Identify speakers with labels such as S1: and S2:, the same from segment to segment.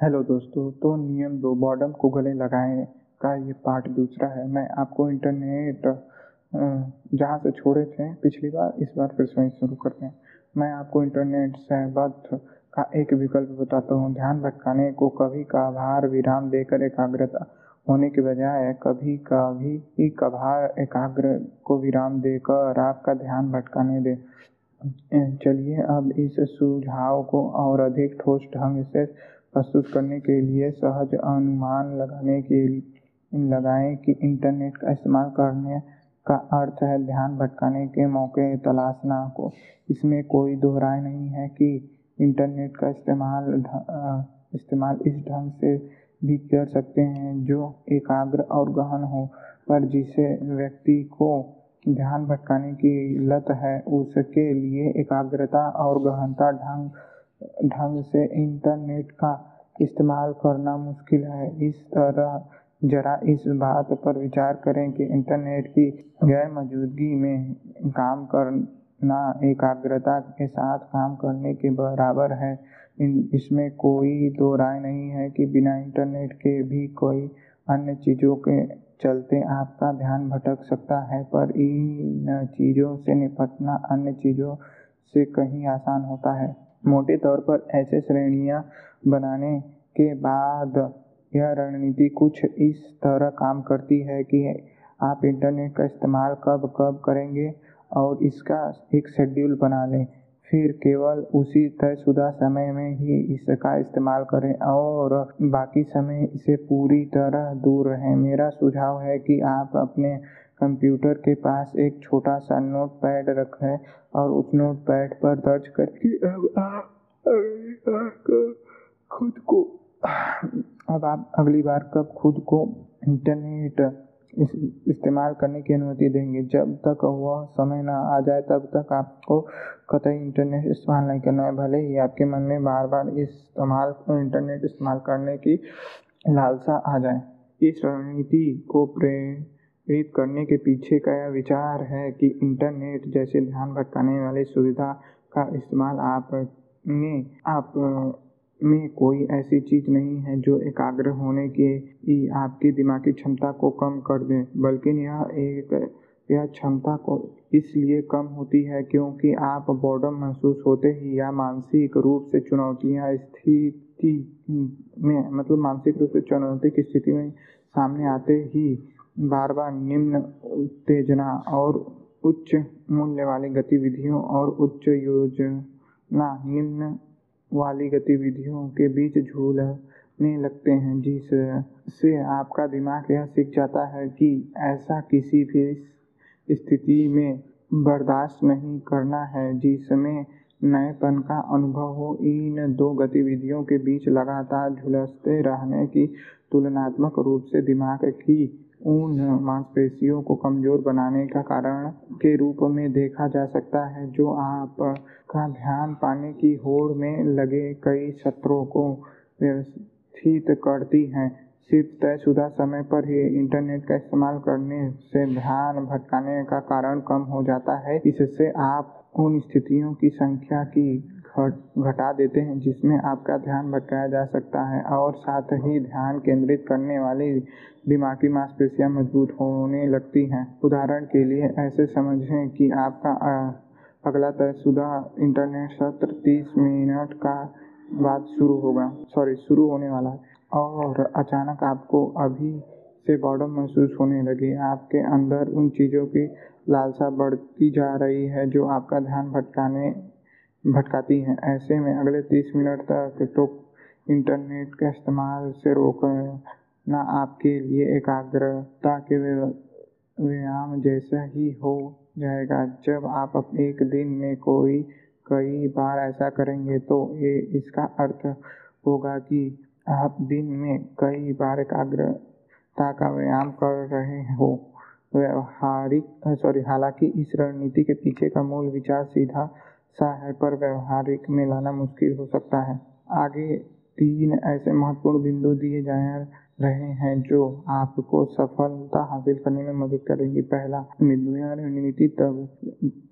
S1: Hello दोस्तों तो नियम दो बॉर्डम को गले लगाए का ये पार्ट दूसरा है। मैं आपको इंटरनेट जहाँ से छोड़े थे, पिछली बार, इस बार फिर से शुरू करते हैं। मैं आपको इंटरनेट सहबद्ध का एक विकल्प बताता हूँ। ध्यान भटकाने को, कभी कभार विराम देकर एकाग्रता होने के बजाय, कभी कभी ही कभार एकाग्र को विराम देकर आपका ध्यान भटकाने दे। चलिए, अब इस सुझाव को और अधिक ठोस ढंग से प्रस्तुत करने के लिए सहज अनुमान लगाने के, लगाएँ कि इंटरनेट का इस्तेमाल करने का अर्थ है ध्यान भटकाने के मौके तलाशना को इसमें कोई दो नहीं है कि इंटरनेट का इस्तेमाल इस्तेमाल इस ढंग से भी कर सकते हैं जो एकाग्र और गहन हो, पर जिसे व्यक्ति को ध्यान भटकाने की लत है, उसके लिए एकाग्रता और गहनता ढंग ढंग से इंटरनेट का इस्तेमाल करना मुश्किल है। इस तरह जरा इस बात पर विचार करें कि इंटरनेट की गैर मौजूदगी में काम करना एकाग्रता के साथ काम करने के बराबर है। इसमें कोई दो राय नहीं है कि बिना इंटरनेट के भी कोई अन्य चीज़ों के चलते आपका ध्यान भटक सकता है, पर इन चीज़ों से निपटना अन्य चीज़ों से कहीं आसान होता है। मोटे तौर पर ऐसे श्रेणियाँ बनाने के बाद यह रणनीति कुछ इस तरह काम करती है कि आप इंटरनेट का इस्तेमाल कब कब करेंगे और इसका एक शेड्यूल बना लें। फिर केवल उसी तयशुदा समय में ही इसका इस्तेमाल करें और बाकी समय इसे पूरी तरह दूर रहें। मेरा सुझाव है कि आप अपने कंप्यूटर के पास एक छोटा सा नोट पैड रखें और उस नोट पैड पर दर्ज करके अब आप खुद को, अब आप अगली बार कब खुद को इंटरनेट इस, इस्तेमाल करने की अनुमति देंगे। जब तक वह समय ना आ जाए, तब तक आपको कतई इंटरनेट इस्तेमाल नहीं करना है। भले ही आपके मन में बार बार इस्तेमाल इंटरनेट इस्तेमाल करने की लालसा आ जाए। इस रणनीति को प्रेरित करने के पीछे का यह विचार है कि इंटरनेट जैसे ध्यान भटकाने वाली सुविधा का इस्तेमाल आप ने, आप, में कोई ऐसी चीज़ नहीं है जो एकाग्र होने के ही आपकी दिमागी क्षमता को कम कर दे। बल्कि यह एक, यह क्षमता को इसलिए कम होती है क्योंकि आप बोर्डम महसूस होते ही या मानसिक रूप से चुनौतियाँ स्थिति में मतलब मानसिक रूप से चुनौती की स्थिति में सामने आते ही बार बार निम्न उत्तेजना और उच्च मूल्य वाली गतिविधियों और उच्च योजना निम्न वाली गतिविधियों के बीच झूलने लगते हैं, जिससे आपका दिमाग यह सीख जाता है कि ऐसा किसी भी स्थिति में बर्दाश्त नहीं करना है जिसमें नएपन का अनुभव हो। इन दो गतिविधियों के बीच लगातार झुलसते रहने की तुलनात्मक रूप से दिमाग की उन मांसपेशियों को कमज़ोर बनाने का कारण के रूप में देखा जा सकता है, जो आप का ध्यान पाने की होड़ में लगे कई सत्रों को व्यवस्थित करती हैं। सिर्फ़ तयशुदा समय पर ही इंटरनेट का इस्तेमाल करने से ध्यान भटकाने का कारण कम हो जाता है। इससे आप उन स्थितियों की संख्या की घटा देते हैं, जिसमें आपका ध्यान भटकाया जा सकता है और साथ ही ध्यान केंद्रित करने वाली दिमागी मांसपेशियाँ मज़बूत होने लगती हैं। उदाहरण के लिए, ऐसे समझें कि आपका अगला तयशुदा इंटरनेट सत्र तीस मिनट का बाद शुरू होगा, सॉरी, शुरू होने वाला है, और अचानक आपको अभी से बॉडम महसूस होने लगी। आपके अंदर उन चीज़ों की लालसा बढ़ती जा रही है जो आपका ध्यान भटकाने भटकाती हैं। ऐसे में अगले तीस मिनट तक तो इंटरनेट का इस्तेमाल से रोकना आपके लिए एकाग्रता के व्यायाम जैसा ही हो जाएगा। जब आप एक दिन में कोई, कई बार ऐसा करेंगे तो ये इसका अर्थ होगा कि आप दिन में कई बार एकाग्रता का व्यायाम कर रहे हो। व्यवहारिक सॉरी, हालाँकि इस रणनीति के पीछे का मूल विचार सीधा सा है पर व्यवहारिक में लाना मुश्किल हो सकता है। आगे तीन ऐसे महत्वपूर्ण बिंदु दिए जा रहे हैं जो आपको सफलता हासिल करने में मदद करेंगी। पहला यह रणनीति तब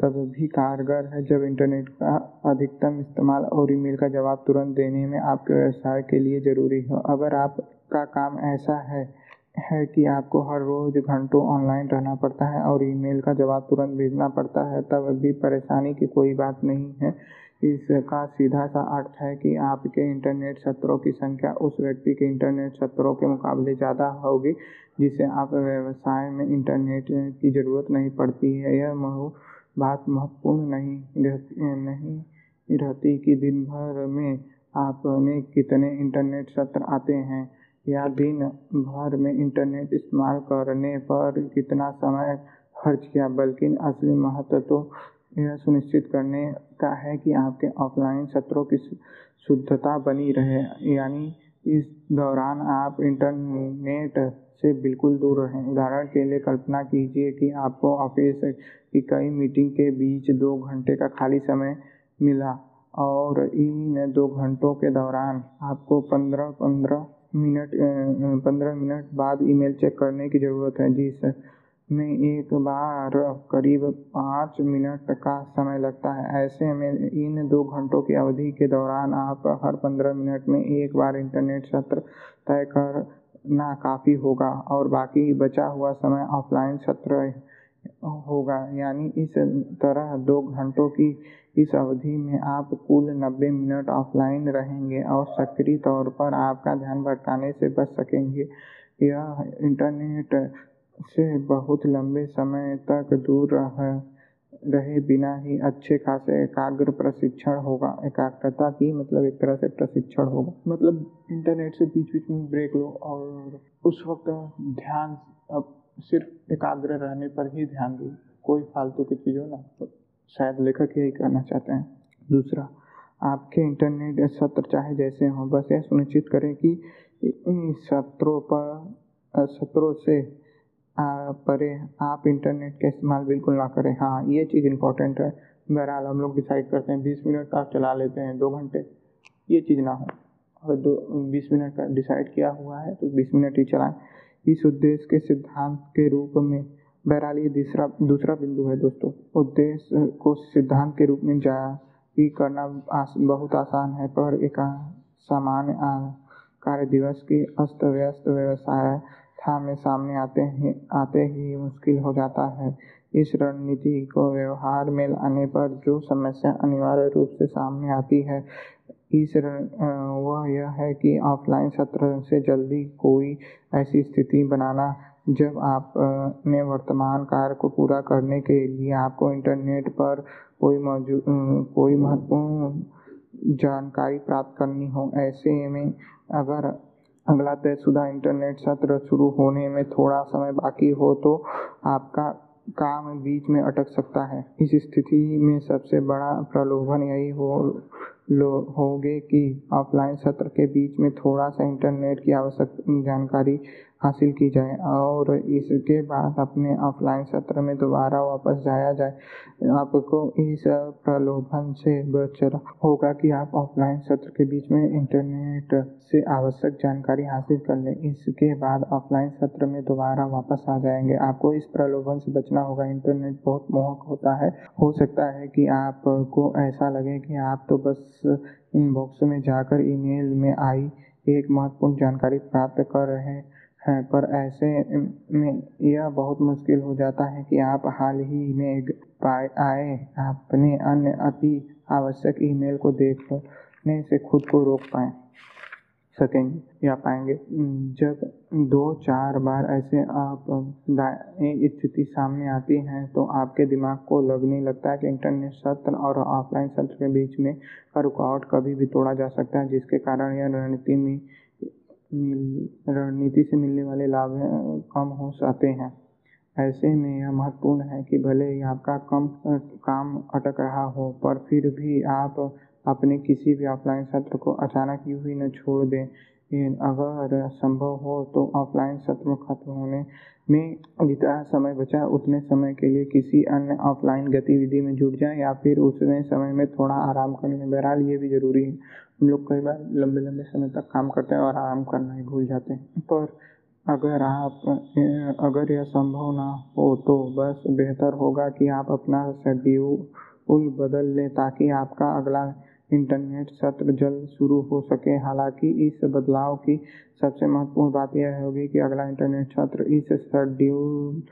S1: तब भी कारगर है जब इंटरनेट का अधिकतम इस्तेमाल और ईमेल का जवाब तुरंत देने में आपके व्यवसाय के लिए ज़रूरी हो। अगर आपका काम ऐसा है है कि आपको हर रोज़ घंटों ऑनलाइन रहना पड़ता है और ईमेल का जवाब तुरंत भेजना पड़ता है, तब भी परेशानी की कोई बात नहीं है। इसका सीधा सा अर्थ है कि आपके इंटरनेट सत्रों की संख्या उस व्यक्ति के इंटरनेट सत्रों के मुकाबले ज़्यादा होगी, जिसे आप व्यवसाय में इंटरनेट की ज़रूरत नहीं पड़ती है। यह बात महत्वपूर्ण नहीं रहती नहीं रहती कि दिन भर में आपने कितने इंटरनेट सत्र आते हैं। या दिन भर में इंटरनेट इस्तेमाल करने पर कितना समय खर्च किया? बल्कि असली महत्व तो यह सुनिश्चित करने का है कि आपके ऑफलाइन सत्रों की शुद्धता बनी रहे। यानी इस दौरान आप इंटरनेट से बिल्कुल दूर रहें। उदाहरण के लिए कल्पना कीजिए कि आपको ऑफ़िस की कई मीटिंग के बीच दो घंटे का खाली समय मिला और इन दो घंटों के दौरान आपको पंद्रह पंद्रह मिनट पंद्रह मिनट बाद ईमेल चेक करने की ज़रूरत है। जिस में एक बार करीब पाँच मिनट का समय लगता है। ऐसे में इन दो घंटों की अवधि के दौरान आप हर पंद्रह मिनट में एक बार इंटरनेट सत्र तय करना काफ़ी होगा और बाकी बचा हुआ समय ऑफलाइन सत्र होगा। यानी इस तरह दो घंटों की इस अवधि में आप कुल नब्बे मिनट ऑफलाइन रहेंगे और सक्रिय तौर पर आपका ध्यान भटकाने से बच सकेंगे। यह इंटरनेट से बहुत लंबे समय तक दूर रह, रहे बिना ही अच्छे खासे एकाग्र प्रशिक्षण होगा। एकाग्रता की मतलब एक तरह से प्रशिक्षण होगा। मतलब इंटरनेट से बीच बीच में ब्रेक लो और उस वक्त ध्यान अब सिर्फ़ एकाग्र रहने पर ही ध्यान दो। कोई फालतू की चीज़ों ना शायद लेखक यही कहना चाहते हैं। दूसरा, आपके इंटरनेट सत्र चाहे जैसे हों, बस यह सुनिश्चित करें कि सत्रों पर, सत्रों से परे आप इंटरनेट का इस्तेमाल बिल्कुल ना करें। हाँ ये चीज़ इम्पोर्टेंट है। बहरहाल हम लोग डिसाइड करते हैं, बीस मिनट का चला लेते हैं, दो घंटे। ये चीज़ ना हो। अगर दो, बीस मिनट का डिसाइड किया हुआ है तो बीस मिनट ही चलाएँ। इस उद्देश्य के सिद्धांत के रूप में बहरहाल ये दूसरा दूसरा बिंदु है दोस्तों। उद्देश्य को सिद्धांत के रूप में जारी करना आस, बहुत आसान है पर एक सामान्य कार्य दिवस की अस्त व्यस्त व्यवसाय था में सामने आते ही आते ही मुश्किल हो जाता है। इस रणनीति को व्यवहार में लाने पर जो समस्या अनिवार्य रूप से सामने आती है इस वह यह है कि ऑफलाइन सत्र से जल्दी कोई ऐसी स्थिति बनाना, जब आप ने वर्तमान कार्य को पूरा करने के लिए आपको इंटरनेट पर कोई मौजूद कोई महत्वपूर्ण जानकारी प्राप्त करनी हो, ऐसे में अगर अगला तयशुदा इंटरनेट सत्र शुरू होने में थोड़ा समय बाकी हो तो आपका काम बीच में अटक सकता है। इस स्थिति में सबसे बड़ा प्रलोभन यही हो, लो, होगे कि ऑफलाइन सत्र के बीच में थोड़ा सा इंटरनेट की आवश्यक जानकारी हासिल की जाए और इसके बाद अपने ऑफलाइन सत्र में दोबारा वापस जाया जाए। आपको इस प्रलोभन से बचना होगा कि आप ऑफलाइन सत्र के बीच में इंटरनेट से आवश्यक जानकारी हासिल कर लें। इसके बाद ऑफलाइन सत्र में दोबारा वापस आ जाएँगे। आपको इस प्रलोभन से बचना होगा। इंटरनेट बहुत मोहक होता है। हो सकता है कि आपको ऐसा लगे कि आप तो बस इनबॉक्स में जाकर ईमेल में आई एक महत्वपूर्ण जानकारी प्राप्त कर रहे हैं पर ऐसे में यह बहुत मुश्किल हो जाता है कि आप हाल ही में आए अपने अन्य अति आवश्यक ईमेल को देखने से खुद को रोक पाएँ, सकेंगे या पाएँगे। जब दो चार बार ऐसे आप स्थिति सामने आती है तो आपके दिमाग को लगने लगता है कि इंटरनेट सत्र और ऑफलाइन सत्र के बीच में का रुकावट कभी भी तोड़ा जा सकता है, जिसके कारण यह रणनीति में रणनीति से मिलने वाले लाभ कम हो जाते हैं। ऐसे में यह महत्वपूर्ण है कि भले ही आपका कम, काम अटक रहा हो, पर फिर भी आप अपने किसी भी ऑफलाइन सत्र को अचानक यूँ ही न छोड़ दें। अगर संभव हो तो ऑफलाइन सत्र खत्म होने में जितना समय बचा, उतने समय के लिए किसी अन्य ऑफलाइन गतिविधि में जुट जाएँ या फिर उतने समय में थोड़ा आराम करने बहरहाल, ये भी ज़रूरी है। हम लोग कई बार लंबे लंबे समय तक काम करते हैं और आराम करना ही भूल जाते हैं। पर अगर आप, अगर यह संभव ना हो तो बस बेहतर होगा कि आप अपना शेड्यूल बदल लें ताकि आपका अगला इंटरनेट सत्र जल्द शुरू हो सके। हालाँकि इस बदलाव की सबसे महत्वपूर्ण बात यह होगी कि अगला इंटरनेट सत्र इस शेड्यूल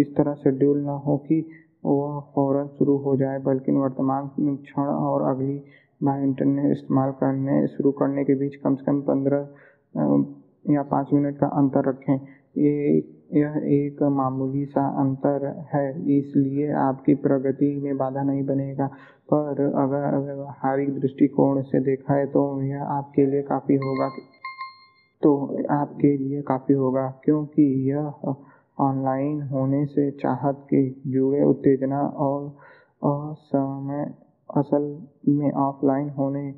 S1: इस तरह शेड्यूल ना हो कि वह फ़ौरन शुरू हो जाए, बल्कि वर्तमान क्षण और अगली बार इंटरनेट इस्तेमाल करने, शुरू करने के बीच कम से कम पंद्रह या पाँच मिनट का अंतर रखें। ये यह एक मामूली सा अंतर है, इसलिए आपकी प्रगति में बाधा नहीं बनेगा। पर अगर व्यवहारिक दृष्टिकोण से देखा है तो यह आपके लिए काफ़ी होगा तो आपके लिए काफ़ी होगा, क्योंकि यह ऑनलाइन होने से चाहत के जुड़े उत्तेजना और असमय असल में ऑफलाइन होने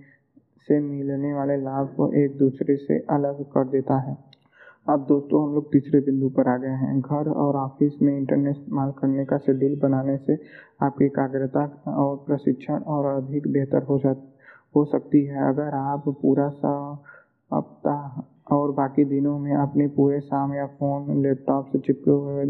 S1: से मिलने वाले लाभ को एक दूसरे से अलग कर देता है। अब दोस्तों, हम लोग तीसरे बिंदु पर आ गए हैं। घर और ऑफ़िस में इंटरनेट इस्तेमाल करने का शेड्यूल बनाने से आपकी एकाग्रता और प्रशिक्षण और अधिक बेहतर हो जा हो सकती है। अगर आप पूरा सप्ताह और बाकी दिनों में अपने पूरे शाम या फ़ोन, लैपटॉप से चिपके हुए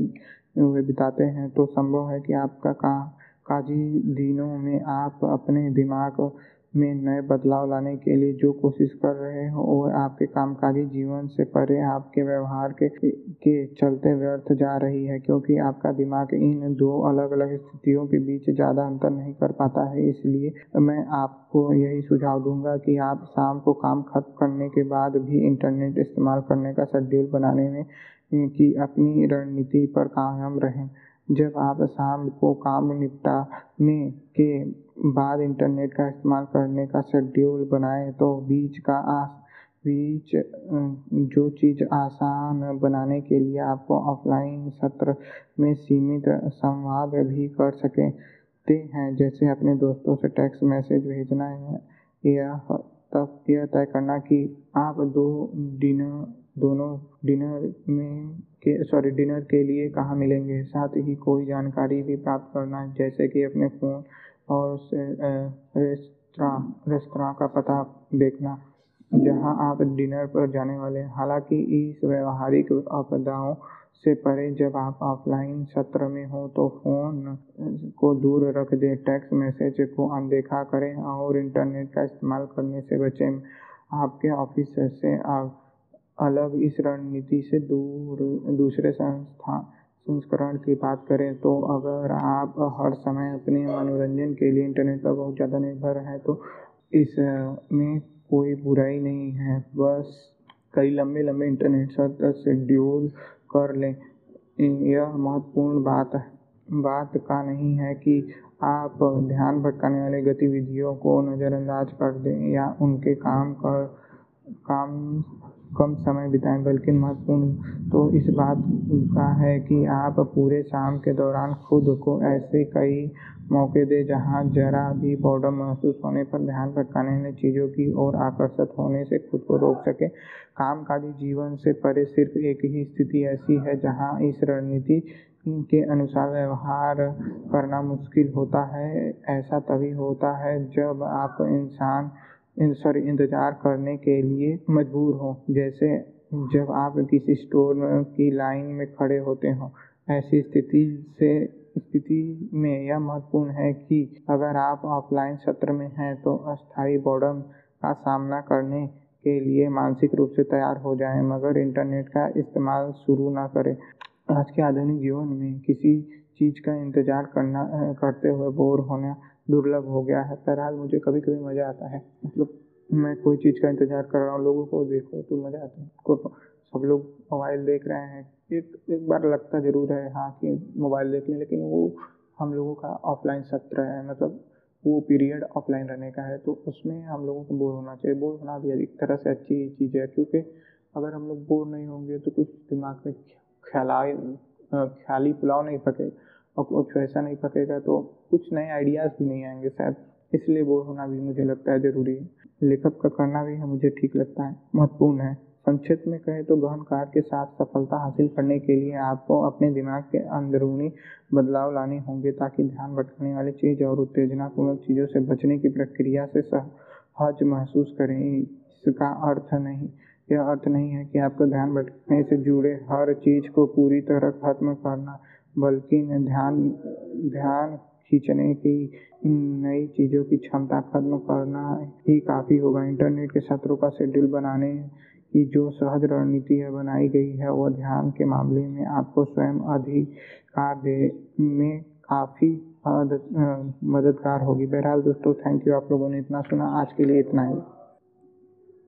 S1: हुए बिताते हैं तो संभव है कि आपका का काजी दिनों में आप अपने दिमाग में नए बदलाव लाने के लिए जो कोशिश कर रहे हो, वो आपके कामकाजी जीवन से परे आपके व्यवहार के के चलते व्यर्थ जा रही है, क्योंकि आपका दिमाग इन दो अलग अलग स्थितियों के बीच ज़्यादा अंतर नहीं कर पाता है। इसलिए मैं आपको यही सुझाव दूँगा कि आप शाम को काम खत्म करने के बाद भी इंटरनेट इस्तेमाल करने का शेड्यूल बनाने में, की अपनी रणनीति पर कायम रहें। जब आप शाम को काम निपटाने के बाद इंटरनेट का इस्तेमाल करने का शेड्यूल बनाएँ तो बीच का आस, बीच जो चीज़ आसान बनाने के लिए आपको ऑफलाइन सत्र में सीमित संवाद भी कर सकते हैं। जैसे अपने दोस्तों से टेक्स्ट मैसेज भेजना है या तब यह तय करना कि आप दो डिनर दोनों डिनर में के सॉरी डिनर के लिए कहाँ मिलेंगे? साथ ही कोई जानकारी भी प्राप्त करना जैसे कि अपने फ़ोन और रेस्तरा, रेस्तरां का पता देखना, जहाँ आप डिनर पर जाने वाले हैं। हालाँकि इस व्यवहारिक आपदाओं से परे जब आप ऑफलाइन सत्र में हो तो फ़ोन को दूर रख दें, टेक्स्ट मैसेज को अनदेखा करें और इंटरनेट का इस्तेमाल करने से बचें। आपके ऑफ़िस से आप अलग इस रणनीति से दूर, दूसरे संस्था, संस्करण की बात करें तो अगर आप हर समय अपने मनोरंजन के लिए इंटरनेट पर बहुत ज़्यादा निर्भर हैं तो इसमें कोई बुराई नहीं है। बस कई लंबे लंबे इंटरनेट सत्र शेड्यूल कर लें। यह महत्वपूर्ण बात है। बात का नहीं है कि आप ध्यान भटकाने वाली गतिविधियों को नज़रअंदाज कर दें या उनके काम कर, काम कम समय बिताएँ, बल्कि महत्वपूर्ण तो इस बात का है कि आप पूरे शाम के दौरान खुद को ऐसे कई मौके दें जहाँ जरा भी बोर्डम महसूस होने पर ध्यान भटकाने वाली चीज़ों की ओर आकर्षित होने से खुद को रोक सकें। कामकाजी जीवन से परे सिर्फ़ एक ही स्थिति ऐसी है जहाँ इस रणनीति के अनुसार व्यवहार करना मुश्किल होता है। ऐसा तभी होता है जब आप इंसान सॉरी इंतज़ार करने के लिए मजबूर हों। जैसे जब आप किसी स्टोर की लाइन में खड़े होते हों, ऐसी स्थिति से, स्थिति में यह महत्वपूर्ण है कि अगर आप ऑफलाइन सत्र में हैं तो अस्थायी बॉर्डम का सामना करने के लिए मानसिक रूप से तैयार हो जाएँ, मगर इंटरनेट का इस्तेमाल शुरू ना करें। आज के आधुनिक जीवन में किसी चीज़ का इंतज़ार करना, करते हुए बोर होना दुर्लभ हो गया है। बहरहाल मुझे कभी कभी मज़ा आता है। मतलब मैं कोई चीज़ का इंतज़ार कर रहा हूँ, लोगों को देखो तो मज़ा आता है। सब लोग मोबाइल देख रहे हैं। एक एक बार लगता ज़रूर है हाँ कि मोबाइल देख लें, लेकिन वो हम लोगों का ऑफलाइन सत्र है। मतलब वो पीरियड ऑफलाइन रहने का है तो उसमें हम लोगों को बोर होना चाहिए। बोर होना भी एक तरह से अच्छी चीज़ है, क्योंकि अगर हम लोग बोर नहीं होंगे तो कुछ दिमाग में ख्याल ख्याली पुलाव नहीं पकेगा और कुछ वैसा नहीं पकेगा तो कुछ नए आइडियाज़ भी नहीं आएँगे शायद। इसलिए बोर होना भी मुझे लगता है ज़रूरी है। लेखक का करना भी मुझे ठीक लगता है, महत्वपूर्ण है। संक्षिप्त में कहें तो गहन कार्य के साथ सफलता हासिल करने के लिए आपको अपने दिमाग के अंदरूनी बदलाव लाने होंगे ताकि ध्यान भटकने वाली चीज़ और उत्तेजनापूर्वक चीज़ों से बचने की प्रक्रिया से सह हर्ज महसूस करें। इसका अर्थ नहीं, यह अर्थ नहीं है कि आपको ध्यान भटकने से जुड़े हर चीज़ को पूरी तरह खत्म करना बल्कि ध्यान ध्यान खींचने की नई चीज़ों की क्षमता खत्म करना ही काफ़ी होगा। इंटरनेट के सत्रों का शेड्यूल बनाने की जो सहज रणनीति है बनाई गई है, वह ध्यान के मामले में आपको स्वयं अधिकार देने में काफ़ी मददगार होगी। बहरहाल दोस्तों थैंक यू आप लोगों ने इतना सुना। आज के लिए इतना ही।